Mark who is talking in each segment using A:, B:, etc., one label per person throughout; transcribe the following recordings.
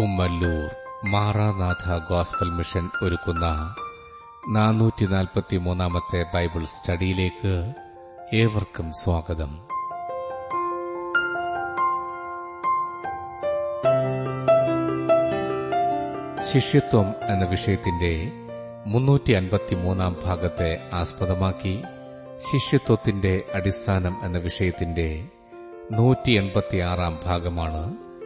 A: Kummallur Maranatha gospel mission ഒരുക്കുന്ന നാനൂറ്റി നാൽപ്പത്തി മൂന്നാമത്തെ ബൈബിൾ സ്റ്റഡിയിലേക്ക് ഏവർക്കും സ്വാഗതം. ശിഷ്യത്വം എന്ന വിഷയത്തിന്റെ മുന്നൂറ്റി അൻപത്തി മൂന്നാം ഭാഗത്തെ ആസ്പദമാക്കി ശിഷ്യത്വത്തിന്റെ അടിസ്ഥാനം എന്ന വിഷയത്തിന്റെ നൂറ്റി എൺപത്തിയാറാം ഭാഗമാണ്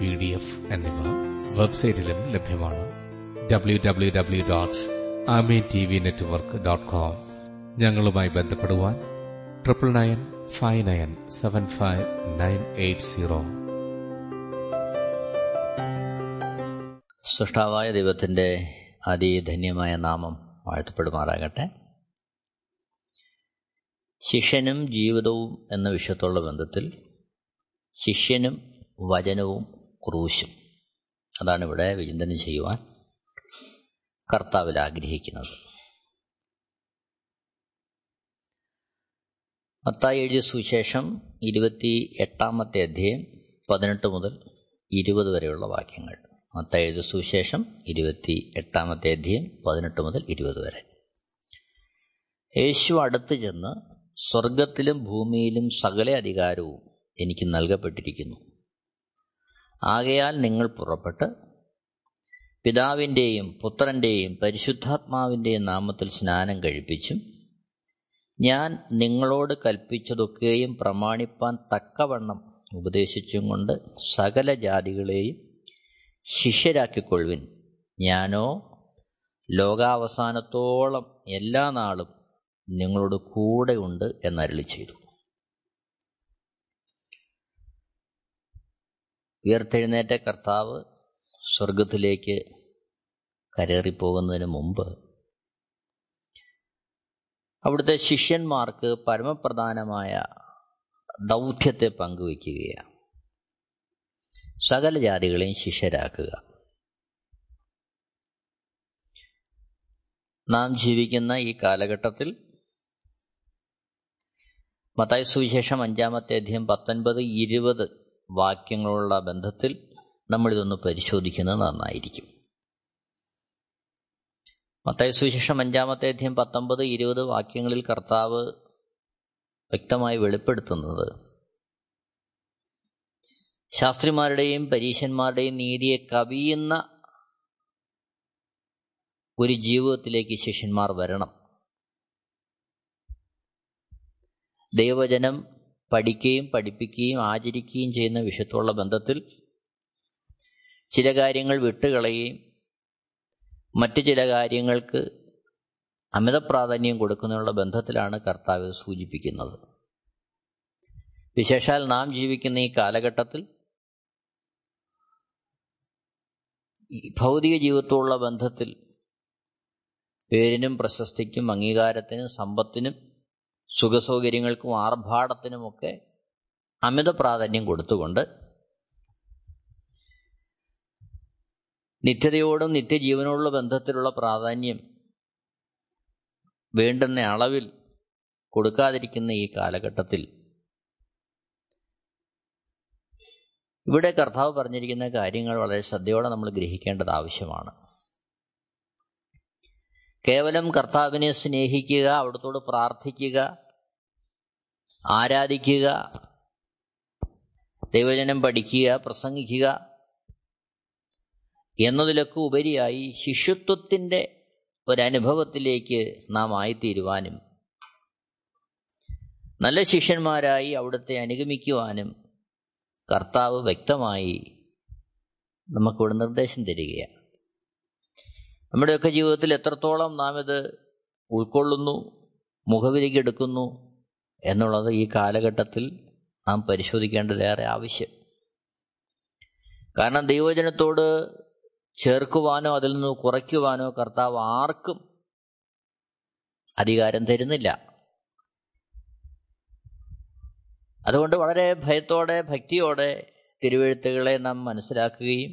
A: P D F എന്നിവ വെബ്സൈറ്റിലും ലഭ്യമാണ്. W W W dot Amen T V network dot com. ഞങ്ങളുമായി ബന്ധപ്പെടുവാൻ triple nine five nine seven five nine eight zero.
B: സൃഷ്ടാവായ ദൈവത്തിന്റെ അതിധന്യമായ നാമം വാഴ്ത്തപ്പെടുമാറാകട്ടെ. ശിഷ്യനും ജീവിതവും എന്ന വിഷയത്തുള്ള ബന്ധത്തിൽ ശിഷ്യനും വചനവും ക്രൂശും അതാണ് ഇവിടെ വിചിന്തനം ചെയ്യുവാൻ കർത്താവിൽ ആഗ്രഹിക്കുന്നത്. മത്തായി എഴുതിയ സുവിശേഷം ഇരുപത്തി എട്ടാമത്തെ അധ്യായം പതിനെട്ട് മുതൽ ഇരുപത് വരെയുള്ള വാക്യങ്ങൾ. മത്തായി എഴുതിയ സുവിശേഷം ഇരുപത്തി എട്ടാമത്തെ അധ്യായം പതിനെട്ട് മുതൽ ഇരുപത് വരെ. യേശു അടുത്ത് ചെന്ന് സ്വർഗത്തിലും ഭൂമിയിലും സകല അധികാരവും എനിക്ക് നൽകപ്പെട്ടിരിക്കുന്നു. ആകയാൽ നിങ്ങൾ പുറപ്പെട്ട് പിതാവിന്റെയും പുത്രന്റെയും പരിശുദ്ധാത്മാവിന്റെയും നാമത്തിൽ സ്നാനം കഴിപ്പിച്ചും ഞാൻ നിങ്ങളോട് കൽപ്പിച്ചതൊക്കെയും പ്രമാണിപ്പാൻ തക്കവണ്ണം ഉപദേശിച്ചും കൊണ്ട് സകല ജാതികളെയും ശിഷ്യരാക്കിക്കൊള്ളുവിൻ. ഞാനോ ലോകാവസാനത്തോളം എല്ലാ നാളും നിങ്ങളോട് കൂടെയുണ്ട് എന്നരളി ചെയ്തു ഉയർത്തെഴുന്നേറ്റ കർത്താവ് സ്വർഗത്തിലേക്ക് കരേറിപ്പോകുന്നതിന് മുമ്പ് അവിടുത്തെ ശിഷ്യന്മാർക്ക് പരമപ്രധാനമായ ദൗത്യത്തെ പങ്കുവയ്ക്കുകയാണ്. സകല ജാതികളെയും ശിഷ്യരാക്കുക. നാം ജീവിക്കുന്ന ഈ കാലഘട്ടത്തിൽ മത്തായ സുവിശേഷം അഞ്ചാമത്തെ അധ്യയം പത്തൊൻപത് ഇരുപത് വാക്യങ്ങളുള്ള ബന്ധത്തിൽ നമ്മളിതൊന്ന് പരിശോധിക്കുന്നത് നന്നായിരിക്കും. മത്തായ സുവിശേഷം അഞ്ചാമത്തെ അധ്യയം പത്തൊമ്പത് ഇരുപത് വാക്യങ്ങളിൽ കർത്താവ് വ്യക്തമായി വെളിപ്പെടുത്തുന്നത് ശാസ്ത്രിമാരുടെയും പരീശന്മാരുടെയും നീതിയെ കവിയുന്ന ഒരു ജീവിതത്തിലേക്ക് ശിഷ്യന്മാർ വരണം. ദൈവവചനം പഠിക്കുകയും പഠിപ്പിക്കുകയും ആചരിക്കുകയും ചെയ്യുന്ന വിഷയത്തോടുള്ള ബന്ധത്തിൽ ചില കാര്യങ്ങൾ വിട്ടുകളയുകയും മറ്റ് ചില കാര്യങ്ങൾക്ക് അമിത പ്രാധാന്യം കൊടുക്കുന്നതിനുള്ള ബന്ധത്തിലാണ് കർത്താവ് സൂചിപ്പിക്കുന്നത്. വിശേഷാൽ നാം ജീവിക്കുന്ന ഈ കാലഘട്ടത്തിൽ ഭൗതിക ജീവിതത്തോടുള്ള ബന്ധത്തിൽ പേരിനും പ്രശസ്തിക്കും അംഗീകാരത്തിനും സമ്പത്തിനും സുഖസൗകര്യങ്ങൾക്കും ആർഭാടത്തിനുമൊക്കെ അമിത പ്രാധാന്യം കൊടുത്തുകൊണ്ട് നിത്യതയോടും നിത്യജീവനോടുള്ള ബന്ധത്തിലുള്ള പ്രാധാന്യം വേണ്ടുന്ന അളവിൽ കൊടുക്കാതിരിക്കുന്ന ഈ കാലഘട്ടത്തിൽ ഇവിടെ കർത്താവ് പറഞ്ഞിരിക്കുന്ന കാര്യങ്ങൾ വളരെ ശ്രദ്ധയോടെ നമ്മൾ ഗ്രഹിക്കേണ്ടത് ആവശ്യമാണ്. കേവലം കർത്താവിനെ സ്നേഹിക്കുക അവിടത്തോട് പ്രാർത്ഥിക്കുക ആരാധിക്കുക ദൈവജനം പഠിക്കുക പ്രസംഗിക്കുക എന്നതിലൊക്കെ ഉപരിയായി ശിഷ്യത്വത്തിന്റെ ഒരനുഭവത്തിലേക്ക് നാം ആയിത്തീരുവാനും നല്ല ശിഷ്യന്മാരായി അവിടുത്തെ അനുഗമിക്കുവാനും കർത്താവ് വ്യക്തമായി നമുക്കിവിടെ നിർദ്ദേശം തരികയാണ്. നമ്മുടെയൊക്കെ ജീവിതത്തിൽ എത്രത്തോളം നാം ഇത് ഉൾക്കൊള്ളുന്നു മുഖവിലേക്ക് എടുക്കുന്നു എന്നുള്ളത് ഈ കാലഘട്ടത്തിൽ നാം പരിശോധിക്കേണ്ടതേറെ ആവശ്യം. കാരണം ദൈവജനത്തോട് ചേർക്കുവാനോ അതിൽ നിന്ന് കുറയ്ക്കുവാനോ കർത്താവ് ആർക്കും അധികാരം തരുന്നില്ല. അതുകൊണ്ട് വളരെ ഭയത്തോടെ ഭക്തിയോടെ തിരുവെഴുത്തുകളെ നാം മനസ്സിലാക്കുകയും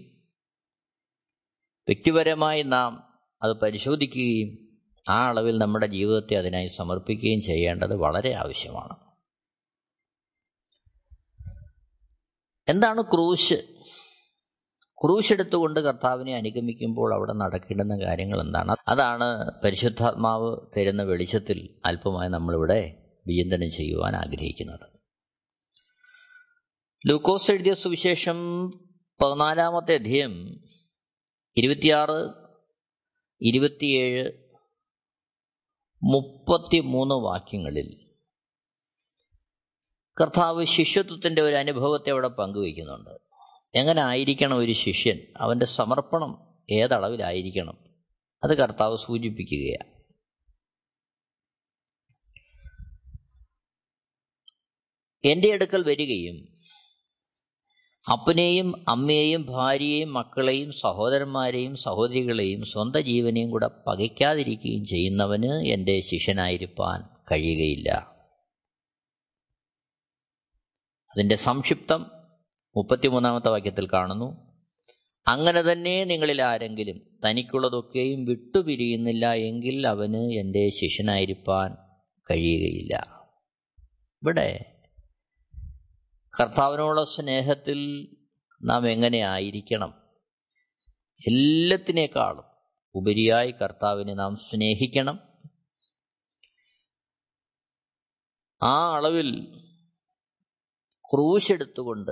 B: വ്യക്തിപരമായി നാം അത് പരിശോധിക്കുകയും ആ അളവിൽ നമ്മുടെ ജീവിതത്തെ അതിനായി സമർപ്പിക്കുകയും ചെയ്യേണ്ടത് വളരെ ആവശ്യമാണ്. എന്താണ് ക്രൂശ്? ക്രൂശ് എടുത്തുകൊണ്ട് കർത്താവിനെ അനുഗമിക്കുമ്പോൾ അവിടെ നടക്കേണ്ടുന്ന കാര്യങ്ങൾ എന്താണ്? അതാണ് പരിശുദ്ധാത്മാവ് തരുന്ന വെളിച്ചത്തിൽ അല്പമായി നമ്മളിവിടെ വിചിന്തനം ചെയ്യുവാൻ ആഗ്രഹിക്കുന്നത്. ലൂക്കോസ് എഴുതിയ സുവിശേഷം പതിനാലാമത്തെ അധ്യയം ഇരുപത്തിയാറ് ഇരുപത്തിയേഴ് മുപ്പത്തി മൂന്ന് വാക്യങ്ങളിൽ. കർത്താവ് ശിഷ്യത്വത്തിന്റെ ഒരു അനുഭവത്തെ അവിടെ പങ്കുവയ്ക്കുന്നുണ്ട്. എങ്ങനെ ആയിരിക്കണം ഒരു ശിഷ്യൻ? അവന്റെ സമർപ്പണം ഏതളവിലായിരിക്കണം? അത് കർത്താവ് സൂചിപ്പിക്കുകയാണ്. എന്റെ അടുക്കൽ വരികയും അപ്പനെയും അമ്മയെയും ഭാര്യയെയും മക്കളെയും സഹോദരന്മാരെയും സഹോദരികളെയും സ്വന്തം ജീവനെയും കൂടെ പകയ്ക്കാതിരിക്കുകയും ചെയ്യുന്നവന് എന്റെ ശിഷ്യനായിരിക്കാൻ കഴിയുകയില്ല. അതിന്റെ സംക്ഷിപ്തം മുപ്പത്തിമൂന്നാമത്തെ വാക്യത്തിൽ കാണുന്നു. അങ്ങനെ തന്നെ നിങ്ങളിൽ ആരെങ്കിലും തനിക്കുള്ളതൊക്കെയും വിട്ടുപിരിയുന്നില്ല എങ്കിൽ അവന് എന്റെ ശിഷ്യനായിരിക്കാൻ കഴിയുകയില്ല. ഇവിടെ കർത്താവിനോടുള്ള സ്നേഹത്തിൽ നാം എങ്ങനെ ആയിരിക്കണം? എല്ലാത്തിനേക്കാളും ഉപരിയായി കർത്താവിനെ നാം സ്നേഹിക്കണം. ആ അളവിൽ ക്രൂശെടുത്തുകൊണ്ട്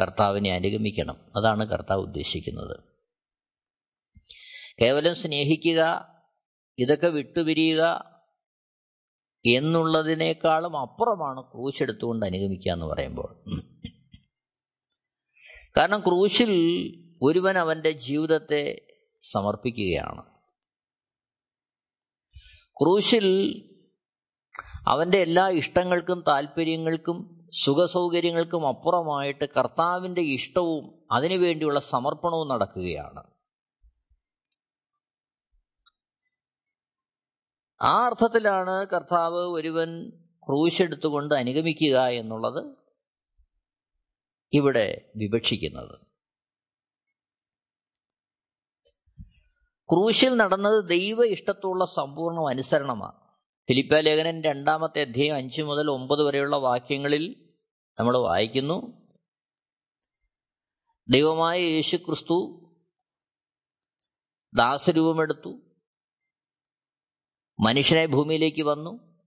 B: കർത്താവിനെ അനുഗമിക്കണം. അതാണ് കർത്താവ് ഉദ്ദേശിക്കുന്നത്. കേവലം സ്നേഹിക്കുക ഇതൊക്കെ വിട്ടുപിരിയുക എന്നുള്ളതിനേക്കാളും അപ്പുറമാണ് ക്രൂശ് എടുത്തുകൊണ്ട് അനുഗമിക്കുക എന്ന് പറയുമ്പോൾ. കാരണം ക്രൂശിൽ ഒരുവൻ അവന്റെ ജീവിതത്തെ സമർപ്പിക്കുകയാണ്. ക്രൂശിൽ അവന്റെ എല്ലാ ഇഷ്ടങ്ങൾക്കും താല്പര്യങ്ങൾക്കും സുഖസൗകര്യങ്ങൾക്കും അപ്പുറമായിട്ട് കർത്താവിന്റെ ഇഷ്ടവും അതിനുവേണ്ടിയുള്ള സമർപ്പണവും നടക്കുകയാണ്. ആ അർത്ഥത്തിലാണ് കർത്താവ് ഒരുവൻ ക്രൂശെടുത്തുകൊണ്ട് അനുഗമിക്കുക എന്നുള്ളത് ഇവിടെ വിവക്ഷിക്കുന്നത്. ക്രൂശിൽ നടന്നത് ദൈവ ഇഷ്ടത്തുള്ള സമ്പൂർണ അനുസരണമാണ്. ഫിലിപ്പ ലേഖനൻ രണ്ടാമത്തെ അധ്യായം അഞ്ച് മുതൽ ഒമ്പത് വരെയുള്ള വാക്യങ്ങളിൽ നമ്മൾ വായിക്കുന്നു. ദൈവമായ യേശു ക്രിസ്തു ദാസരൂപമെടുത്തു. മനുഷ്യനായി ഭൂമിയിലേക്ക് വന്നു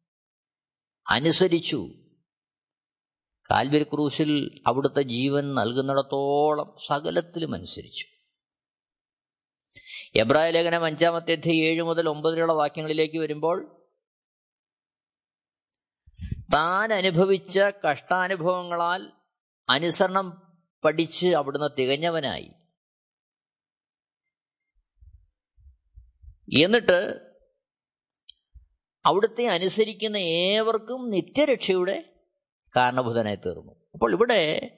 B: അനുസരിച്ചു. കാൽവരി ക്രൂസിൽ അവിടുത്തെ ജീവൻ നൽകുന്നിടത്തോളം സകലത്തിലും അനുസരിച്ചു. എബ്രായ ലേഖനം അഞ്ചാമത്തെ അധ്യായം ഏഴ് മുതൽ ഒമ്പതിലുള്ള വാക്യങ്ങളിലേക്ക് വരുമ്പോൾ താൻ അനുഭവിച്ച കഷ്ടാനുഭവങ്ങളാൽ അനുസരണം പഠിച്ച് അവിടുന്ന് തികഞ്ഞവനായി. എന്നിട്ട് അവിടുത്തെ അനുസരിക്കുന്ന ഏവർക്കും നിത്യരക്ഷയുടെ കാരണഭൂതനായി തീർന്നു. അപ്പോൾ ഇവിടെ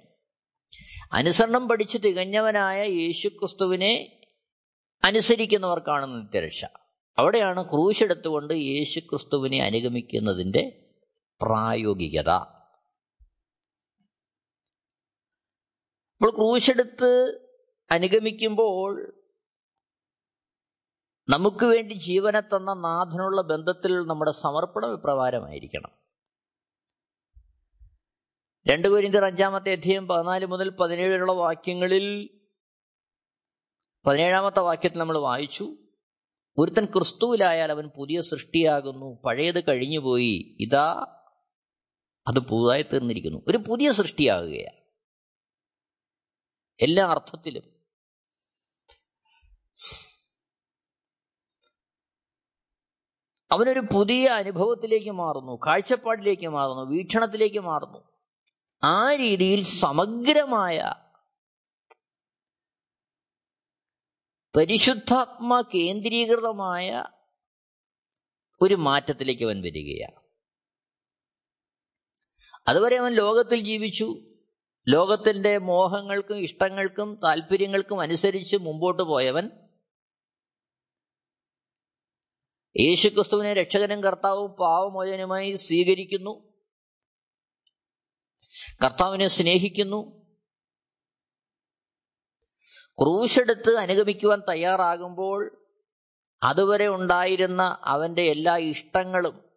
B: അനുസരണം പഠിച്ച് തികഞ്ഞവനായ യേശുക്രിസ്തുവിനെ അനുസരിക്കുന്നവർക്കാണ് നിത്യരക്ഷ. അവിടെയാണ് ക്രൂശെടുത്തുകൊണ്ട് യേശുക്രിസ്തുവിനെ അനുഗമിക്കുന്നതിന്റെ പ്രായോഗികത. അപ്പോൾ ക്രൂശെടുത്ത് അനുഗമിക്കുമ്പോൾ നമുക്ക് വേണ്ടി ജീവനെ തന്ന നാഥനുള്ള ബന്ധത്തിൽ നമ്മുടെ സമർപ്പണം ഇപ്രകാരമായിരിക്കണം. രണ്ട് കോരിന്തിർ അഞ്ചാമത്തെ അധ്യയം പതിനാല് മുതൽ പതിനേഴിലുള്ള വാക്യങ്ങളിൽ പതിനേഴാമത്തെ വാക്യത്തിൽ നമ്മൾ വായിച്ചു. ഒരുത്തൻ ക്രിസ്തുവിലായാൽ അവൻ പുതിയ സൃഷ്ടിയാകുന്നു പഴയത് കഴിഞ്ഞുപോയി ഇതാ അത് പുതുതായി തീർന്നിരിക്കുന്നു. ഒരു പുതിയ സൃഷ്ടിയാകുകയാണ്. എല്ലാ അർത്ഥത്തിലും. അവനൊരു പുതിയ അനുഭവത്തിലേക്ക് മാറുന്നു കാഴ്ചപ്പാടിലേക്ക് മാറുന്നു വീക്ഷണത്തിലേക്ക് മാറുന്നു. ആ രീതിയിൽ സമഗ്രമായ പരിശുദ്ധാത്മ കേന്ദ്രീകൃതമായ ഒരു മാറ്റത്തിലേക്ക് അവൻ വരികയാണ്. അതുവരെ അവൻ ലോകത്തിൽ ജീവിച്ചു. ലോകത്തിന്റെ മോഹങ്ങൾക്കും ഇഷ്ടങ്ങൾക്കും താല്പര്യങ്ങൾക്കും അനുസരിച്ച് മുമ്പോട്ട് പോയവൻ യേശുക്രിസ്തുവിനെ രക്ഷകനും കർത്താവും പാവമോചനമായി സ്വീകരിക്കുന്നു. കർത്താവിനെ സ്നേഹിക്കുന്നു. ക്രൂശെടുത്ത് അനുഗമിക്കുവാൻ തയ്യാറാകുമ്പോൾ അതുവരെ ഉണ്ടായിരുന്ന അവന്റെ എല്ലാ ഇഷ്ടങ്ങളും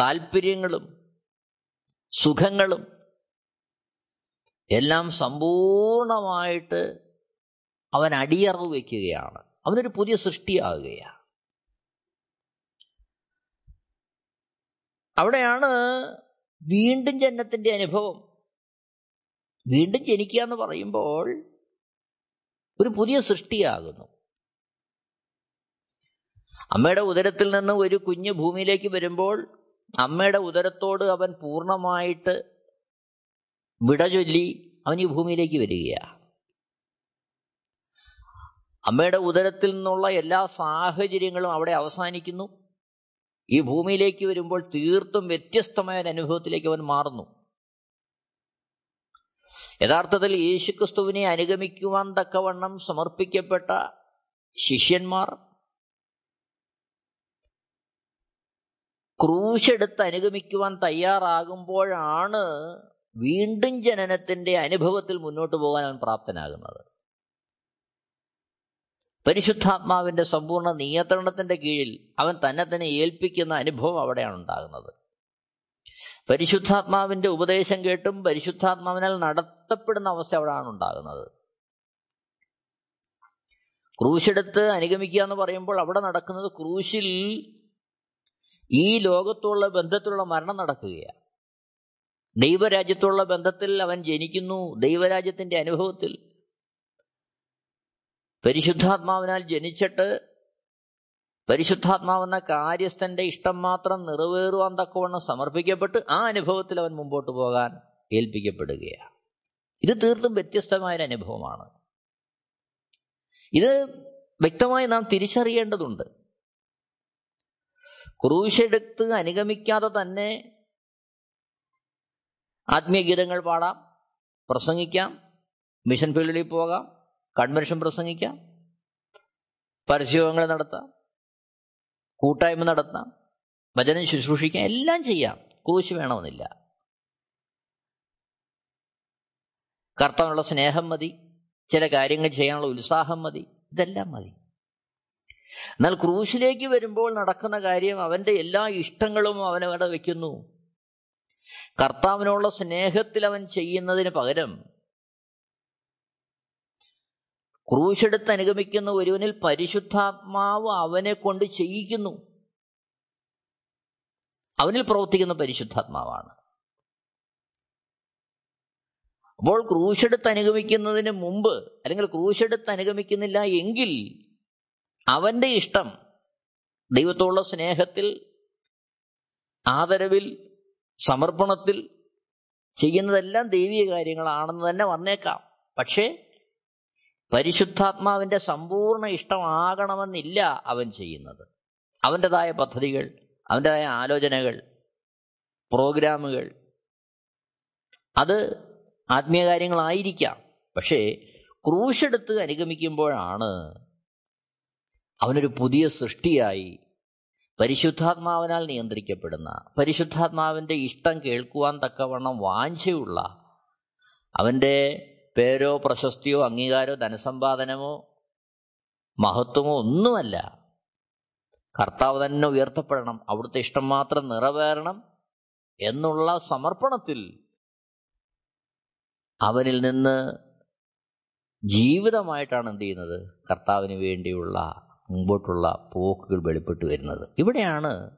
B: താല്പര്യങ്ങളും സുഖങ്ങളും എല്ലാം സമ്പൂർണമായിട്ട് അവൻ അടിയറവ് വയ്ക്കുകയാണ്. അവനൊരു പുതിയ സൃഷ്ടിയാകുകയാണ്. അവിടെയാണ് വീണ്ടും ജനനത്തിന്റെ അനുഭവം. വീണ്ടും ജനിക്കുക എന്ന് പറയുമ്പോൾ ഒരു പുതിയ സൃഷ്ടിയാകുന്നു. അമ്മയുടെ ഉദരത്തിൽ നിന്ന് ഒരു കുഞ്ഞ് ഭൂമിയിലേക്ക് വരുമ്പോൾ അമ്മയുടെ ഉദരത്തോട് അവൻ പൂർണമായിട്ട് വിട ചൊല്ലി അവൻ ഈ ഭൂമിയിലേക്ക് വരികയാണ്. അമ്മയുടെ ഉദരത്തിൽ നിന്നുള്ള എല്ലാ സാഹചര്യങ്ങളും അവിടെ അവസാനിക്കുന്നു. ഈ ഭൂമിയിലേക്ക് വരുമ്പോൾ തീർത്തും വ്യത്യസ്തമായ ഒരു അനുഭവത്തിലേക്ക് അവൻ മാറുന്നു. യഥാർത്ഥത്തിൽ യേശുക്രിസ്തുവിനെ അനുഗമിക്കുവാൻ തക്കവണ്ണം സമർപ്പിക്കപ്പെട്ട ശിഷ്യന്മാർ ക്രൂശെടുത്ത് അനുഗമിക്കുവാൻ തയ്യാറാകുമ്പോഴാണ് വീണ്ടും ജനനത്തിന്റെ അനുഭവത്തിൽ മുന്നോട്ട് പോകാൻ അവൻ പ്രാപ്തനാകുന്നത്. പരിശുദ്ധാത്മാവിന്റെ സമ്പൂർണ നിയന്ത്രണത്തിന്റെ കീഴിൽ അവൻ തന്നെ തന്നെ ഏൽപ്പിക്കുന്ന അനുഭവം അവിടെയാണ് ഉണ്ടാകുന്നത്. പരിശുദ്ധാത്മാവിന്റെ ഉപദേശം കേട്ടും പരിശുദ്ധാത്മാവിനാൽ നടത്തപ്പെടുന്ന അവസ്ഥ അവിടെയാണ് ഉണ്ടാകുന്നത്. ക്രൂശെടുത്ത് അനുഗമിക്കുക എന്ന് പറയുമ്പോൾ അവിടെ നടക്കുന്നത് ക്രൂശിൽ ഈ ലോകത്തുള്ള ബന്ധത്തിലുള്ള മരണം നടക്കുകയാണ്. ദൈവരാജ്യത്തുള്ള ബന്ധത്തിൽ അവൻ ജനിക്കുന്നു. ദൈവരാജ്യത്തിന്റെ അനുഭവത്തിൽ പരിശുദ്ധാത്മാവിനാൽ ജനിച്ചിട്ട് പരിശുദ്ധാത്മാവെന്ന കാര്യസ്ഥന്റെ ഇഷ്ടം മാത്രം നിറവേറുവാൻ തക്കവണ്ണം സമർപ്പിക്കപ്പെട്ട് ആ അനുഭവത്തിൽ അവൻ മുമ്പോട്ട് പോകാൻ ഏൽപ്പിക്കപ്പെടുകയാണ്. ഇത് തീർത്തും വ്യത്യസ്തമായൊരു അനുഭവമാണ്. ഇത് വ്യക്തമായി നാം തിരിച്ചറിയേണ്ടതുണ്ട്. ക്രൂശെടുത്ത് അനുഗമിക്കാതെ തന്നെ ആത്മീയ ഗീതങ്ങൾ പാടാം പ്രസംഗിക്കാം മിഷൻ ഫീൽഡിൽ പോകാം കൺവെൻഷൻ പ്രസംഗിക്കാം. പരസ്യങ്ങൾ നടത്താം. കൂട്ടായ്മ നടത്താം. വചനം ശുശ്രൂഷിക്കാം. എല്ലാം ചെയ്യാം. കൂശി വേണമെന്നില്ല. കർത്താവിനുള്ള സ്നേഹം മതി. ചില കാര്യങ്ങൾ ചെയ്യാനുള്ള ഉത്സാഹം മതി. ഇതെല്ലാം മതി. എന്നാൽ ക്രൂശിലേക്ക് വരുമ്പോൾ നടക്കുന്ന കാര്യം അവന്റെ എല്ലാ ഇഷ്ടങ്ങളും അവനവിടെ വയ്ക്കുന്നു. കർത്താവിനുള്ള സ്നേഹത്തിൽ അവൻ ചെയ്യുന്നതിന് പകരം ക്രൂശെടുത്ത് അനുഗമിക്കുന്ന ഒരുവനിൽ പരിശുദ്ധാത്മാവ് അവനെ കൊണ്ട് ചെയ്യിക്കുന്നു. അവനിൽ പ്രവർത്തിക്കുന്ന പരിശുദ്ധാത്മാവാണ്. അപ്പോൾ ക്രൂശെടുത്ത് അനുഗമിക്കുന്നതിന് മുമ്പ് അല്ലെങ്കിൽ ക്രൂശെടുത്ത് അനുഗമിക്കുന്നില്ല എങ്കിൽ അവന്റെ ഇഷ്ടം ദൈവത്തോടുള്ള സ്നേഹത്തിൽ ആദരവിൽ സമർപ്പണത്തിൽ ചെയ്യുന്നതെല്ലാം ദൈവീയ കാര്യങ്ങളാണെന്ന് തന്നെ വന്നേക്കാം. പക്ഷേ പരിശുദ്ധാത്മാവിന്റെ സമ്പൂർണ ഇഷ്ടമാകണമെന്നില്ല അവൻ ചെയ്യുന്നത്. അവന്റെതായ പദ്ധതികൾ അവന്റെതായ ആലോചനകൾ പ്രോഗ്രാമുകൾ. അത് ആത്മീയ കാര്യങ്ങളായിരിക്കാം. പക്ഷേ ക്രൂശെടുത്ത് അനുഗമിക്കുമ്പോഴാണ് അവനൊരു പുതിയ സൃഷ്ടിയായി പരിശുദ്ധാത്മാവിനാൽ നിയന്ത്രിക്കപ്പെടുന്ന പരിശുദ്ധാത്മാവിന്റെ ഇഷ്ടം കേൾക്കുവാൻ തക്കവണ്ണം വാഞ്ചയുള്ള അവന്റെ പേരോ പ്രശസ്തിയോ അംഗീകാരോ ധനസമ്പാദനമോ മഹത്വമോ ഒന്നുമല്ല. കർത്താവ് തന്നെ ഉയർത്തപ്പെടണം. അവിടുത്തെ ഇഷ്ടം മാത്രം നിറവേറണം എന്നുള്ള സമർപ്പണത്തിൽ അവനിൽ നിന്ന് ജീവിതമായിട്ടാണ് എന്ത് ചെയ്യുന്നത്? കർത്താവിന് വേണ്ടിയുള്ള മുമ്പോട്ടുള്ള പോക്കുകൾ വെളിപ്പെട്ടു വരുന്നത്. ഇവിടെയാണ്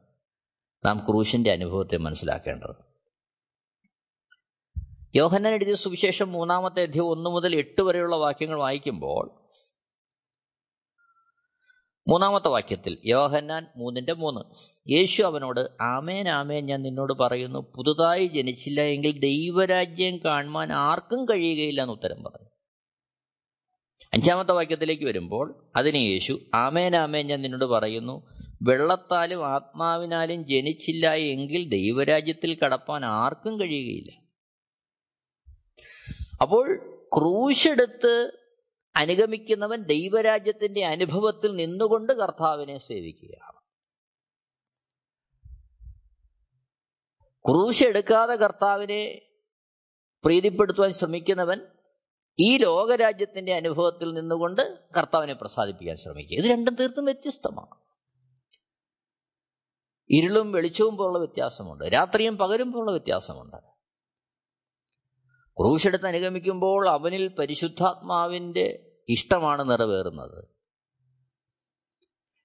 B: നാം ക്രൂശിന്റെ അനുഭവത്തെ മനസ്സിലാക്കേണ്ടത്. യോഹന്നാൻ എഴുതിയ സുവിശേഷം മൂന്നാമത്തെ അധ്യയം ഒന്ന് മുതൽ എട്ട് വരെയുള്ള വാക്യങ്ങൾ വായിക്കുമ്പോൾ മൂന്നാമത്തെ വാക്യത്തിൽ യോഹന്നാൻ മൂന്നിന്റെ മൂന്ന്. യേശു അവനോട് ആമേൻ ആമേൻ ഞാൻ നിന്നോട് പറയുന്നു പുതുതായി ജനിച്ചില്ല എങ്കിൽ ദൈവരാജ്യം കാണുവാൻ ആർക്കും കഴിയുകയില്ല എന്ന് ഉത്തരം പറഞ്ഞു. അഞ്ചാമത്തെ വാക്യത്തിലേക്ക് വരുമ്പോൾ അതിന് യേശു ആമേൻ ആമേൻ ഞാൻ നിന്നോട് പറയുന്നു വെള്ളത്താലും ആത്മാവിനാലും ജനിച്ചില്ല എങ്കിൽ ദൈവരാജ്യത്തിൽ കടപ്പാൻ ആർക്കും കഴിയുകയില്ല. അപ്പോൾ ക്രൂശെടുത്ത് അനുഗമിക്കുന്നവൻ ദൈവരാജ്യത്തിന്റെ അനുഭവത്തിൽ നിന്നുകൊണ്ട് കർത്താവിനെ സേവിക്കുകയാണ്. ക്രൂശെടുക്കാതെ കർത്താവിനെ പ്രീതിപ്പെടുത്തുവാൻ ശ്രമിക്കുന്നവൻ ഈ ലോകരാജ്യത്തിന്റെ അനുഭവത്തിൽ നിന്നുകൊണ്ട് കർത്താവിനെ പ്രസാദിപ്പിക്കാൻ ശ്രമിക്കുക. ഇത് രണ്ടും തീർത്തും വ്യത്യസ്തമാണ്. ഇരുളും വെളിച്ചവും പോലുള്ള വ്യത്യാസമുണ്ട്. രാത്രിയും പകരും പോലുള്ള വ്യത്യാസമുണ്ട്. ക്രൂശെടുത്ത് അനുഗമിക്കുമ്പോൾ അവനിൽ പരിശുദ്ധാത്മാവിന്റെ ഇഷ്ടമാണ് നിറവേറുന്നത്.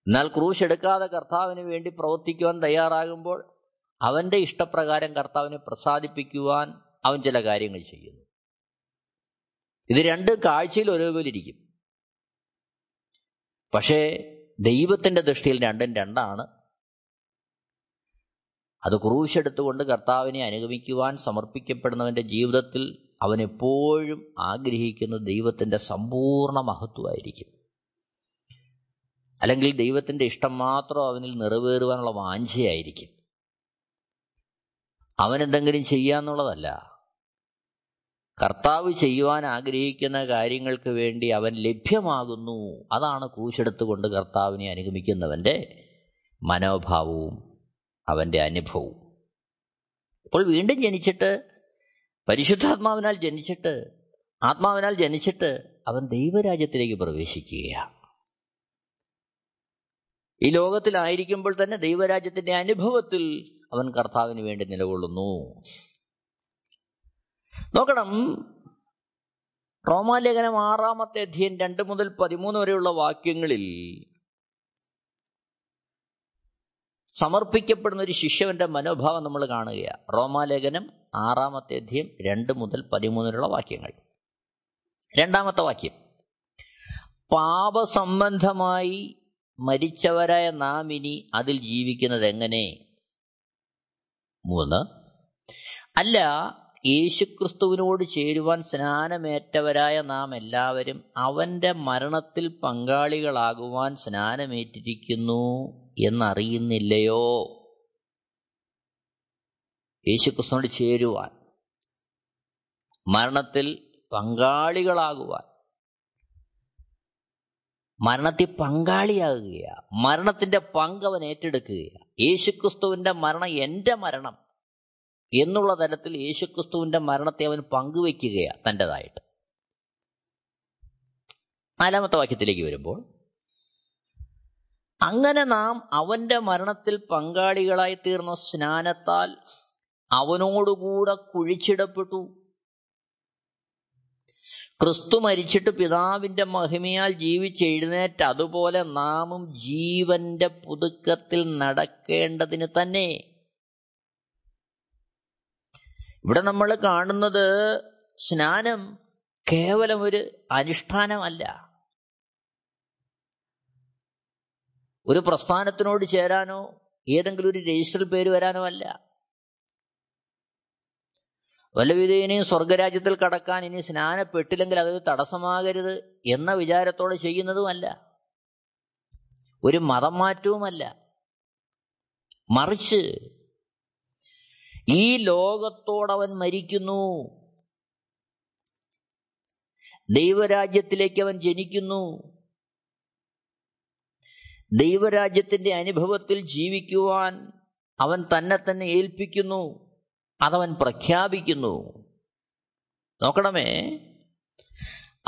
B: എന്നാൽ ക്രൂശെടുക്കാതെ കർത്താവിന് വേണ്ടി പ്രവർത്തിക്കുവാൻ തയ്യാറാകുമ്പോൾ അവന്റെ ഇഷ്ടപ്രകാരം കർത്താവിനെ പ്രസാദിപ്പിക്കുവാൻ അവൻ ചില കാര്യങ്ങൾ ചെയ്യുന്നു. ഇത് രണ്ട് കാഴ്ചയിൽ ഒരേപോലെ ഇരിക്കും പക്ഷേ ദൈവത്തിന്റെ ദൃഷ്ടിയിൽ രണ്ടും രണ്ടാണ്. അത് ക്രൂശെടുത്തുകൊണ്ട് കർത്താവിനെ അനുഗമിക്കുവാൻ സമർപ്പിക്കപ്പെടുന്നവന്റെ ജീവിതത്തിൽ അവൻ എപ്പോഴും ആഗ്രഹിക്കുന്ന ദൈവത്തിന്റെ സമ്പൂർണ മഹത്വമായിരിക്കും. അല്ലെങ്കിൽ ദൈവത്തിന്റെ ഇഷ്ടം മാത്രം അവനിൽ നിറവേറുവാനുള്ള വാഞ്ചയായിരിക്കും. അവനെന്തെങ്കിലും ചെയ്യാന്നുള്ളതല്ല. കർത്താവ് ചെയ്യുവാൻ ആഗ്രഹിക്കുന്ന കാര്യങ്ങൾക്ക് വേണ്ടി അവൻ ലഭ്യമാകുന്നു. അതാണ് കൂശെടുത്തുകൊണ്ട് കർത്താവിനെ അനുഗമിക്കുന്നവന്റെ മനോഭാവവും അവന്റെ അനുഭവവും. അപ്പോൾ വീണ്ടും ജനിച്ചിട്ട് പരിശുദ്ധാത്മാവിനാൽ ജനിച്ചിട്ട് ആത്മാവിനാൽ ജനിച്ചിട്ട് അവൻ ദൈവരാജ്യത്തിലേക്ക് പ്രവേശിക്കുകയാണ്. ഈ ലോകത്തിലായിരിക്കുമ്പോൾ തന്നെ ദൈവരാജ്യത്തിന്റെ അനുഭവത്തിൽ അവൻ കർത്താവിന് വേണ്ടി നിലകൊള്ളുന്നു. നോക്കണം റോമാലേഖനം ആറാമത്തെ അധ്യയൻ രണ്ട് മുതൽ പതിമൂന്ന് വരെയുള്ള വാക്യങ്ങളിൽ സമർപ്പിക്കപ്പെടുന്ന ഒരു ശിഷ്യവന്റെ മനോഭാവം നമ്മൾ കാണുകയാണ്. റോമാലേഖനം ആറാമത്തെ അധ്യയം രണ്ട് മുതൽ പതിമൂന്നിലുള്ള വാക്യങ്ങൾ. രണ്ടാമത്തെ വാക്യം. പാപസംബന്ധമായി മരിച്ചവരായ നാം ഇനി അതിൽ ജീവിക്കുന്നത് എങ്ങനെ? മൂന്ന്. അല്ല യേശുക്രിസ്തുവിനോട് ചേരുവാൻ സ്നാനമേറ്റവരായ നാം എല്ലാവരും അവന്റെ മരണത്തിൽ പങ്കാളികളാകുവാൻ സ്നാനമേറ്റിരിക്കുന്നു എന്നറിയുന്നില്ലയോ? യേശുക്രിസ്തുവിനോട് ചേരുവാൻ മരണത്തിൽ പങ്കാളികളാകുവാൻ. മരണത്തിൽ പങ്കാളിയാകുകയാണ് മരണത്തിന്റെ പങ്ക് അവൻ ഏറ്റെടുക്കുകയാണ് യേശുക്രിസ്തുവിന്റെ മരണം എന്റെ മരണം എന്നുള്ള തരത്തിൽ യേശുക്രിസ്തുവിന്റെ മരണത്തെ അവൻ പങ്കുവെക്കുകയാണ് തന്റെതായിട്ട് നാലാമത്തെ വാക്യത്തിലേക്ക് വരുമ്പോൾ അങ്ങനെ നാം അവന്റെ മരണത്തിൽ പങ്കാളികളായി തീർന്ന സ്നാനത്താൽ അവനോടുകൂടെ കുഴിച്ചിടപ്പെട്ടു. ക്രിസ്തു മരിച്ചിട്ട് പിതാവിന്റെ മഹിമയാൽ ജീവിച്ചെഴുന്നേറ്റ് അതുപോലെ നാമും ജീവന്റെ പുതുക്കത്തിൽ നടക്കേണ്ടതിന് തന്നെ. ഇവിടെ നമ്മൾ കാണുന്നത് സ്നാനം കേവലം ഒരു അനുഷ്ഠാനമല്ല. ഒരു പ്രസ്ഥാനത്തിനോട് ചേരാനോ ഏതെങ്കിലും ഒരു രജിസ്റ്റർ പേര് വരാനോ അല്ല. വല്ലവിധേനയും സ്വർഗരാജ്യത്തിൽ കടക്കാൻ ഇനി സ്നാനപ്പെട്ടില്ലെങ്കിൽ അതൊരു തടസ്സമാകരുത് എന്ന വിചാരത്തോടെ ചെയ്യുന്നതുമല്ല. ഒരു മതം മാറ്റവുമല്ല മറിച്ച് ഈ ലോകത്തോടവൻ മരിക്കുന്നു. ദൈവരാജ്യത്തിലേക്ക് അവൻ ജനിക്കുന്നു. ദൈവരാജ്യത്തിന്റെ അനുഭവത്തിൽ ജീവിക്കുവാൻ അവൻ തന്നെ തന്നെ ഏൽപ്പിക്കുന്നു. അതവൻ പ്രഖ്യാപിക്കുന്നു. നോക്കണമേ.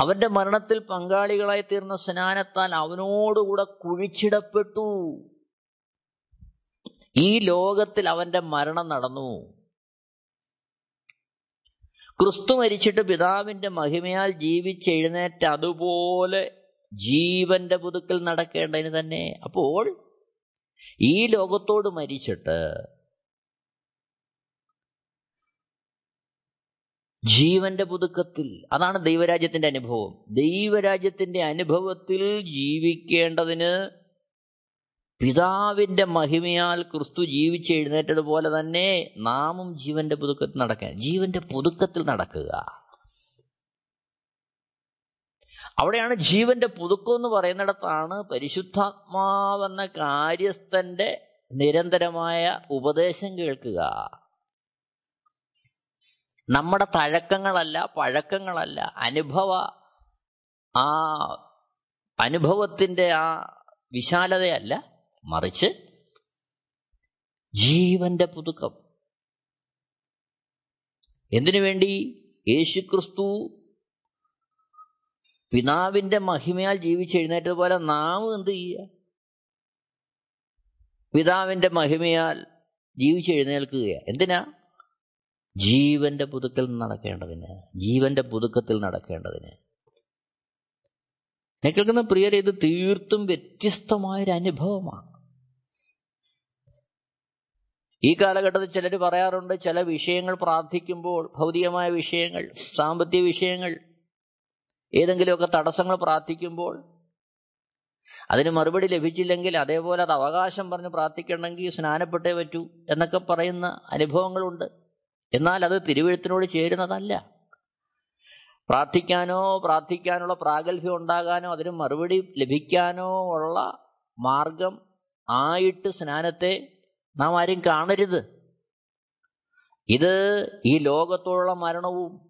B: അവന്റെ മരണത്തിൽ പങ്കാളികളായി തീർന്ന സ്നാനത്താൽ അവനോടുകൂടെ കുഴിച്ചിടപ്പെട്ടു. ഈ ലോകത്തിൽ അവന്റെ മരണം നടന്നു. ക്രിസ്തു മരിച്ചിട്ട് പിതാവിന്റെ മഹിമയാൽ ജീവിച്ചെഴുന്നേറ്റ് അതുപോലെ ജീവന്റെ പുതുക്കൽ നടക്കേണ്ടതിന് തന്നെ. അപ്പോൾ ഈ ലോകത്തോട് മരിച്ചിട്ട് ജീവന്റെ പുതുക്കത്തിൽ. അതാണ് ദൈവരാജ്യത്തിന്റെ അനുഭവം. ദൈവരാജ്യത്തിന്റെ അനുഭവത്തിൽ ജീവിക്കേണ്ടതിന് പിതാവിന്റെ മഹിമയാൽ ക്രിസ്തു ജീവിച്ച് എഴുന്നേറ്റതുപോലെ തന്നെ നാമും ജീവന്റെ പുതുക്കത്തിൽ നടക്കാൻ ജീവന്റെ പുതുക്കത്തിൽ നടക്കുക. അവിടെയാണ് ജീവന്റെ പുതുക്കം എന്ന് പറയുന്നിടത്താണ് പരിശുദ്ധാത്മാവെന്ന കാര്യസ്ഥന്റെ നിരന്തരമായ ഉപദേശം കേൾക്കുക. നമ്മുടെ തഴക്കങ്ങളല്ല പഴക്കങ്ങളല്ല അനുഭവ ആ അനുഭവത്തിന്റെ ആ വിശാലതയല്ല. മറിച്ച് ജീവന്റെ പുതുക്കം. എന്തിനു വേണ്ടി? യേശുക്രിസ്തു പിതാവിന്റെ മഹിമയാൽ ജീവിച്ചെഴുന്നേറ്റതുപോലെ നാം എന്ത് ചെയ്യുക? പിതാവിന്റെ മഹിമയാൽ ജീവിച്ചെഴുന്നേൽക്കുക എന്തിനാ? ജീവന്റെ പുതുക്കൽ നടക്കേണ്ടതിന് ജീവന്റെ പുതുക്കത്തിൽ നടക്കേണ്ടതിന്. ഞാൻ കേൾക്കുന്ന പ്രിയരെ ഇത് തീർത്തും വ്യത്യസ്തമായൊരു അനുഭവമാണ്. ഈ കാലഘട്ടത്തിൽ ചിലർ പറയാറുണ്ട് ചില വിഷയങ്ങൾ പ്രാർത്ഥിക്കുമ്പോൾ ഭൗതികമായ വിഷയങ്ങൾ സാമ്പത്തിക വിഷയങ്ങൾ ഏതെങ്കിലുമൊക്കെ തടസ്സങ്ങൾ പ്രാർത്ഥിക്കുമ്പോൾ അതിന് മറുപടി ലഭിച്ചില്ലെങ്കിൽ അതേപോലെ അത് അവകാശം പറഞ്ഞ് പ്രാർത്ഥിക്കണമെങ്കിൽ സ്നാനപ്പെട്ടേ പറ്റൂ എന്നൊക്കെ പറയുന്ന അനുഭവങ്ങളുണ്ട്. എന്നാൽ അത് തിരുവഴുത്തിനോട് ചേരുന്നതല്ല. പ്രാർത്ഥിക്കാനോ പ്രാർത്ഥിക്കാനുള്ള പ്രാഗൽഭ്യം ഉണ്ടാകാനോ അതിന് മറുപടി ലഭിക്കാനോ ഉള്ള മാർഗം ആയിട്ട് സ്നാനത്തെ നാം ആരും കാണരുത്. ഇത് ഈ ലോകത്തോടുള്ള മരണവും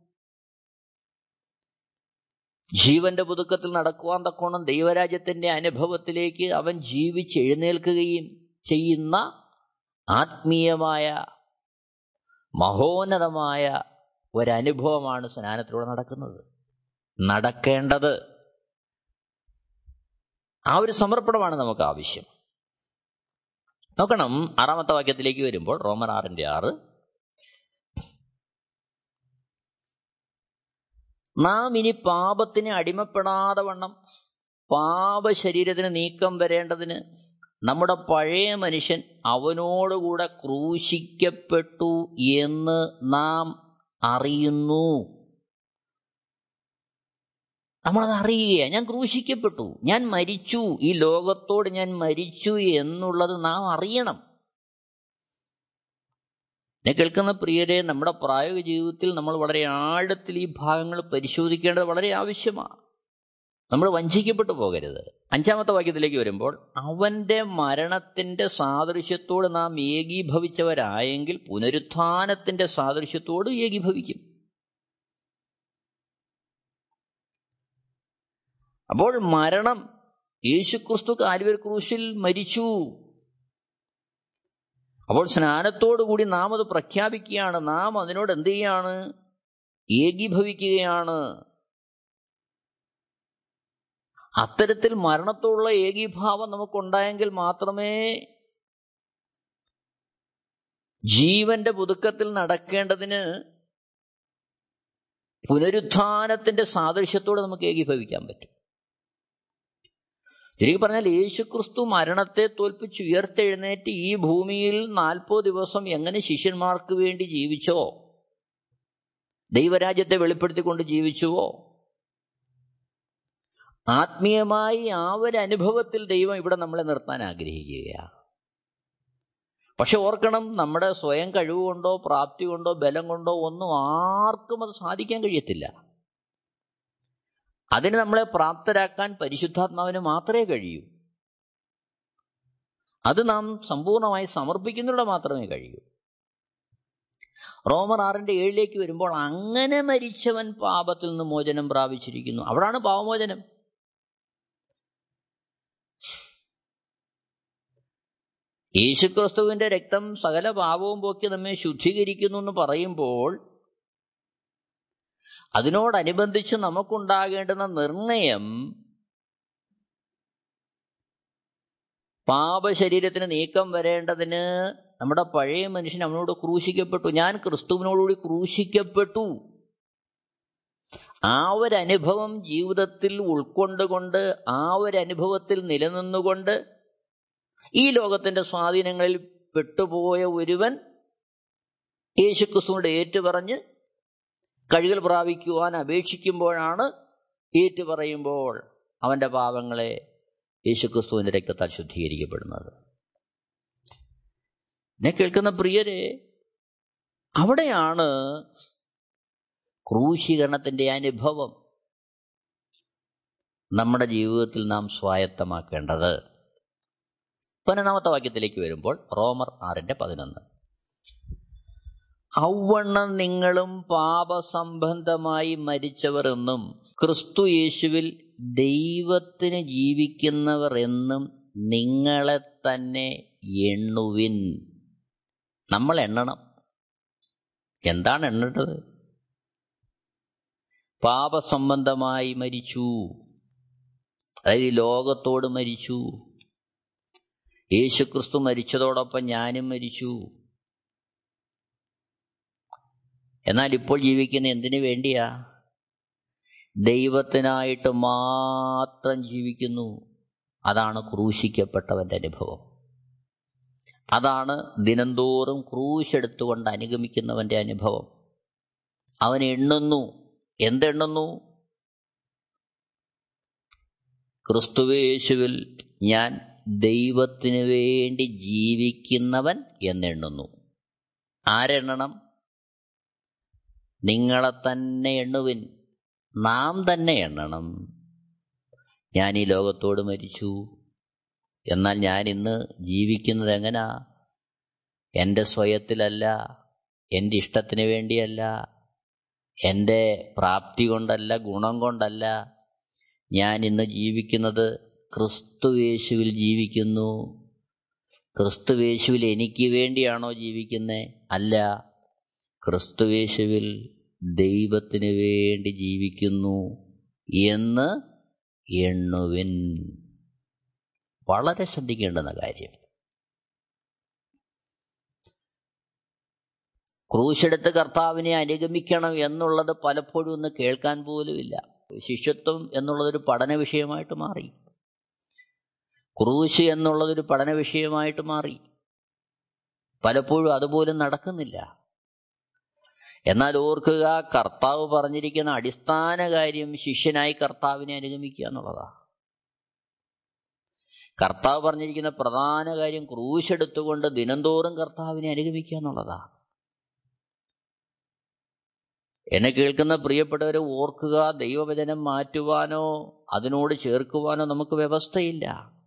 B: ജീവന്റെ പുതുക്കത്തിൽ നടക്കുവാൻ തക്കോണം ദൈവരാജ്യത്തിന്റെ അനുഭവത്തിലേക്ക് അവൻ ജീവിച്ചെഴുന്നേൽക്കുകയും ചെയ്യുന്ന ആത്മീയമായ മഹോന്നതമായ ഒരനുഭവമാണ് സ്നാനത്തിലൂടെ നടക്കുന്നത്. നടക്കേണ്ടത് ആ ഒരു സമർപ്പണമാണ് നമുക്ക് ആവശ്യം നോക്കണം ആറാമത്തെ വാക്യത്തിലേക്ക് വരുമ്പോൾ റോമൻ ആറിന്റെ ആറ്. നാം ഇനി പാപത്തിന് അടിമപ്പെടാതെ വണ്ണം പാപശരീരത്തിന് നീക്കം വരേണ്ടതിന് നമ്മുടെ പഴയ മനുഷ്യൻ അവനോടുകൂടെ ക്രൂശിക്കപ്പെട്ടു എന്ന് നാം അറിയുന്നു. നമ്മളത് അറിയുക ഞാൻ ക്രൂശിക്കപ്പെട്ടു. ഞാൻ മരിച്ചു. ഈ ലോകത്തോട് ഞാൻ മരിച്ചു എന്നുള്ളത് നാം അറിയണം. എന്നെ കേൾക്കുന്ന പ്രിയരെ നമ്മുടെ പ്രായോഗിക ജീവിതത്തിൽ നമ്മൾ വളരെ ആഴത്തിൽ ഈ ഭാഗങ്ങൾ പരിശോധിക്കേണ്ടത് വളരെ ആവശ്യമാണ്. നമ്മൾ വഞ്ചിക്കപ്പെട്ടു പോകരുത്. അഞ്ചാമത്തെ വാക്യത്തിലേക്ക് വരുമ്പോൾ അവന്റെ മരണത്തിന്റെ സാദൃശ്യത്തോട് നാം ഏകീഭവിച്ചവരായെങ്കിൽ പുനരുത്ഥാനത്തിന്റെ സാദൃശ്യത്തോട് ഏകീഭവിക്കും. അപ്പോൾ മരണം യേശുക്രിസ്തു കാൽവർ ക്രൂശിൽ മരിച്ചു. അപ്പോൾ സ്നാനത്തോടുകൂടി നാം അത് പ്രഖ്യാപിക്കുകയാണ്. നാം അതിനോട് എന്ത് ചെയ്യാണ്? ഏകീഭവിക്കുകയാണ്. അത്തരത്തിൽ മരണത്തോടുള്ള ഏകീഭാവം നമുക്കുണ്ടായെങ്കിൽ മാത്രമേ ജീവന്റെ പുതുക്കത്തിൽ നടക്കേണ്ടതിന് പുനരുത്ഥാനത്തിന്റെ സാദൃശ്യത്തോടെ നമുക്ക് ഏകീഭവിക്കാൻ പറ്റും. ശരിക്കും പറഞ്ഞാൽ യേശുക്രിസ്തു മരണത്തെ തോൽപ്പിച്ച് ഉയർത്തെഴുന്നേറ്റ് ഈ ഭൂമിയിൽ നാൽപ്പത് ദിവസം എങ്ങനെ ശിഷ്യന്മാർക്ക് വേണ്ടി ജീവിച്ചോ ദൈവരാജ്യത്തെ വെളിപ്പെടുത്തിക്കൊണ്ട് ജീവിച്ചുവോ? ആത്മീയമായി ആ ഒരു അനുഭവത്തിൽ ദൈവം ഇവിടെ നമ്മളെ നിർത്താൻ ആഗ്രഹിക്കുകയാണ്. പക്ഷെ ഓർക്കണം നമ്മുടെ സ്വയം കഴിവ് കൊണ്ടോ പ്രാപ്തി കൊണ്ടോ ബലം കൊണ്ടോ ഒന്നും ആർക്കും അത് സാധിക്കാൻ കഴിയത്തില്ല. അതിന് നമ്മളെ പ്രാപ്തരാക്കാൻ പരിശുദ്ധാത്മാവിന് മാത്രമേ കഴിയൂ. അത് നാം സമ്പൂർണമായി സമർപ്പിക്കുന്നതിലൂടെ മാത്രമേ കഴിയൂ. റോമർ ആറിന്റെ ഏഴിലേക്ക് വരുമ്പോൾ അങ്ങനെ മരിച്ചവൻ പാപത്തിൽ നിന്ന് മോചനം പ്രാപിച്ചിരിക്കുന്നു. അവിടാണ് പാവമോചനം. യേശുക്രിസ്തുവിന്റെ രക്തം സകല പാപവും പോക്കി നമ്മെ ശുദ്ധീകരിക്കുന്നു എന്ന് പറയുമ്പോൾ അതിനോടനുബന്ധിച്ച് നമുക്കുണ്ടാകേണ്ടുന്ന നിർണയം പാപശരീരത്തിന് നീക്കം വരേണ്ടതിന് നമ്മുടെ പഴയ മനുഷ്യൻ അവനോട് ക്രൂശിക്കപ്പെട്ടു. ഞാൻ ക്രിസ്തുവിനോടുകൂടി ക്രൂശിക്കപ്പെട്ടു. ആ ഒരു അനുഭവം ജീവിതത്തിൽ ഉൾക്കൊണ്ടുകൊണ്ട് ആ ഒരു അനുഭവത്തിൽ നിലനിന്നുകൊണ്ട് ഈ ലോകത്തിന്റെ സ്വാധീനങ്ങളിൽ പെട്ടുപോയ ഒരുവൻ യേശുക്രിസ്തുവിനോട് ഏറ്റുപറഞ്ഞ് കഴുകൽ പ്രാപിക്കുവാൻ അപേക്ഷിക്കുമ്പോഴാണ് ഏറ്റുപറയുമ്പോൾ അവന്റെ പാപങ്ങളെ യേശുക്രിസ്തുവിന്റെ രക്തത്താൽ ശുദ്ധീകരിക്കപ്പെടുന്നത്. എന്നെ കേൾക്കുന്ന പ്രിയരെ അവിടെയാണ് ക്രൂശീകരണത്തിന്റെ അനുഭവം നമ്മുടെ ജീവിതത്തിൽ നാം സ്വായത്തമാക്കേണ്ടത്. പതിനൊന്നാമത്തെ വാക്യത്തിലേക്ക് വരുമ്പോൾ റോമർ ആറിന്റെ പതിനൊന്ന്. ഔവണ്ണം നിങ്ങളും പാപസംബന്ധമായി മരിച്ചവർ എന്നും ക്രിസ്തു യേശുവിൽ ദൈവത്തിന് ജീവിക്കുന്നവർ എന്നും നിങ്ങളെ തന്നെ എണ്ണുവിൻ. നമ്മൾ എണ്ണണം. എന്താണ് എണ്ണേണ്ടത്? പാപസംബന്ധമായി മരിച്ചു. അതായത് ലോകത്തോട് മരിച്ചു. യേശുക്രിസ്തു മരിച്ചതോടൊപ്പം ഞാനും മരിച്ചു. എന്നാൽ ഇപ്പോൾ ജീവിക്കുന്ന എന്തിനു വേണ്ടിയാ? ദൈവത്തിനായിട്ട് മാത്രം ജീവിക്കുന്നു. അതാണ് ക്രൂശിക്കപ്പെട്ടവന്റെ അനുഭവം. അതാണ് ദിനംതോറും ക്രൂശെടുത്തുകൊണ്ട് അനുഗമിക്കുന്നവന്റെ അനുഭവം. അവൻ എണ്ണുന്നു. എന്തെണ്ണുന്നു? ക്രിസ്തുവേശുവിൽ ഞാൻ ദൈവത്തിനു വേണ്ടി ജീവിക്കുന്നവൻ എന്നെണ്ണുന്നു. ആരെണ്ണണം? നിങ്ങളെ തന്നെ എണ്ണുവിൻ. നാം തന്നെ എണ്ണണം. ഞാൻ ഈ ലോകത്തോട് മരിച്ചു. എന്നാൽ ഞാൻ ഇന്ന് ജീവിക്കുന്നത് എങ്ങനാ? എന്റെ സ്വയത്തിലല്ല എന്റെ ഇഷ്ടത്തിന് വേണ്ടിയല്ല എന്റെ പ്രാപ്തി കൊണ്ടല്ല ഗുണം കൊണ്ടല്ല ഞാൻ ഇന്ന് ജീവിക്കുന്നത് ക്രിസ്തുവേശുവിൽ ജീവിക്കുന്നു. ക്രിസ്തുവേശുവിൽ എനിക്ക് വേണ്ടിയാണോ ജീവിക്കുന്നത് അല്ല. ക്രിസ്തുവേശുവിൽ ദൈവത്തിന് വേണ്ടി ജീവിക്കുന്നു എന്ന് എണ്ണുവിൻ. വളരെ ശ്രദ്ധിക്കേണ്ടുന്ന കാര്യം. ക്രൂശെടുത്ത് കർത്താവിനെ അനുഗമിക്കണം എന്നുള്ളത് പലപ്പോഴും ഒന്ന് കേൾക്കാൻ പോലുമില്ല. ശിഷ്യത്വം എന്നുള്ളതൊരു പഠന വിഷയമായിട്ട് മാറി. ക്രൂശ് എന്നുള്ളതൊരു പഠന വിഷയമായിട്ട് മാറി. പലപ്പോഴും അതുപോലും നടക്കുന്നില്ല. എന്നാൽ ഓർക്കുക കർത്താവ് പറഞ്ഞിരിക്കുന്ന അടിസ്ഥാന കാര്യം ശിഷ്യനായി കർത്താവിനെ അനുഗമിക്കുക എന്നുള്ളതാണ് കർത്താവ് പറഞ്ഞിരിക്കുന്ന പ്രധാന കാര്യം ക്രൂശെടുത്തുകൊണ്ട് ദിനംതോറും കർത്താവിനെ അനുഗമിക്കുക എന്നുള്ളതാ. എന്നെ കേൾക്കുന്ന പ്രിയപ്പെട്ടവരെ ഓർക്കുക ദൈവവചനം മാറ്റുവാനോ അതിനോട് ചേർക്കുവാനോ നമുക്ക് വ്യവസ്ഥയില്ല.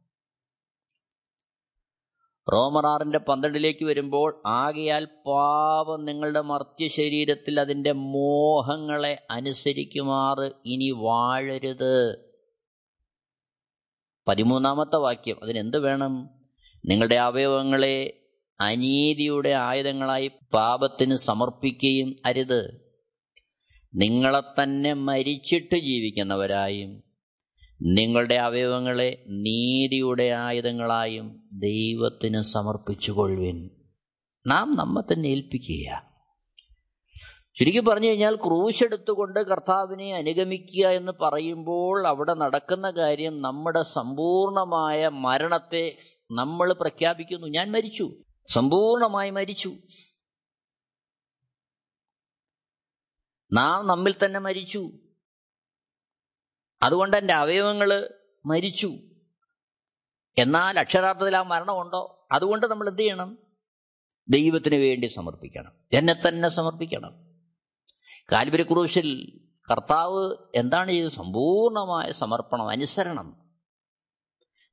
B: റോമറാറിന്റെ പന്ത്രണ്ടിലേക്ക് വരുമ്പോൾ ആകയാൽ പാപം നിങ്ങളുടെ മർത്യ ശരീരത്തിൽ അതിന്റെ മോഹങ്ങളെ അനുസരിക്കുമാറ് ഇനി വാഴരുത്. പതിമൂന്നാമത്തെ വാക്യം അതിനെന്ത് വേണം? നിങ്ങളുടെ അവയവങ്ങളെ അനീതിയുടെ ആയുധങ്ങളായി പാപത്തിന് സമർപ്പിക്കുകയും അരുത്. നിങ്ങളെ തന്നെ മരിച്ചിട്ട് ജീവിക്കുന്നവരായും നിങ്ങളുടെ അവയവങ്ങളെ നീതിയുടെ ആയുധങ്ങളായും ദൈവത്തിന് സമർപ്പിച്ചു കൊള്ളുവിൻ നാം നമ്മെ തന്നെ ഏൽപ്പിക്കുക ശരിക്കും പറഞ്ഞു കഴിഞ്ഞാൽ ക്രൂശെടുത്തുകൊണ്ട് കർത്താവിനെ അനുഗമിക്കുക എന്ന് പറയുമ്പോൾ അവിടെ നടക്കുന്ന കാര്യം നമ്മുടെ സമ്പൂർണമായ മരണത്തെ നമ്മൾ പ്രഖ്യാപിക്കുന്നു. ഞാൻ മരിച്ചു. സമ്പൂർണമായി മരിച്ചു. നാം നമ്മിൽ തന്നെ മരിച്ചു. അതുകൊണ്ട് എന്റെ അവയവങ്ങൾ മരിച്ചു. എന്നാൽ അക്ഷരാർത്ഥത്തിൽ ആ മരണമുണ്ടോ? അതുകൊണ്ട് നമ്മൾ എന്ത് ചെയ്യണം? ദൈവത്തിന് വേണ്ടി സമർപ്പിക്കണം. എന്നെ തന്നെ സമർപ്പിക്കണം. കാൽവരി ക്രൂശിൽ കർത്താവ് എന്താണ് ചെയ്തത്? സമ്പൂർണമായ സമർപ്പണം അനുസരണം.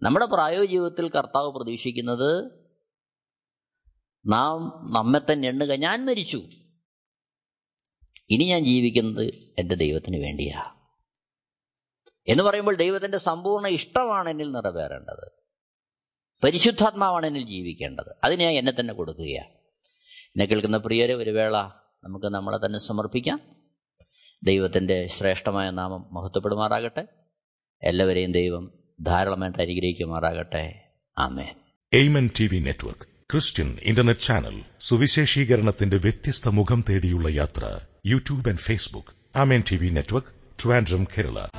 B: നമ്മുടെ പ്രായോഗിക ജീവിതത്തിൽ കർത്താവ് പ്രതീക്ഷിക്കുന്നത് നാം നമ്മെ തന്നെ എണ്ണുക. ഞാൻ മരിച്ചു. ഇനി ഞാൻ ജീവിക്കുന്നത് എന്റെ ദൈവത്തിന് വേണ്ടിയാ. എന്ന് പറയുമ്പോൾ ദൈവത്തിന്റെ സമ്പൂർണ ഇഷ്ടമാണ് എന്നിൽ നിറവേറേണ്ടത്. പരിശുദ്ധാത്മാവാണ് എന്നിൽ ജീവിക്കേണ്ടത്. അതിന് ഞാൻ എന്നെ തന്നെ കൊടുക്കുകയാണ്. എന്നെ കേൾക്കുന്ന പ്രിയരെ ഒരു വേള നമുക്ക് നമ്മളെ തന്നെ സമർപ്പിക്കാം. ദൈവത്തിന്റെ ശ്രേഷ്ഠമായ നാമം മഹത്വപ്പെടുമാറാകട്ടെ. എല്ലാവരെയും ദൈവം ധാരാളമായിട്ട് അനുഗ്രഹിക്കുമാറാകട്ടെ. ആമേൻ.
C: Amen T V network Christian internet channel സുവിശേഷീകരണത്തിന്റെ വ്യത്യസ്ത മുഖം തേടിയുള്ള യാത്ര YouTube and Facebook. Amen Amen TV Network, Trivandrum Kerala.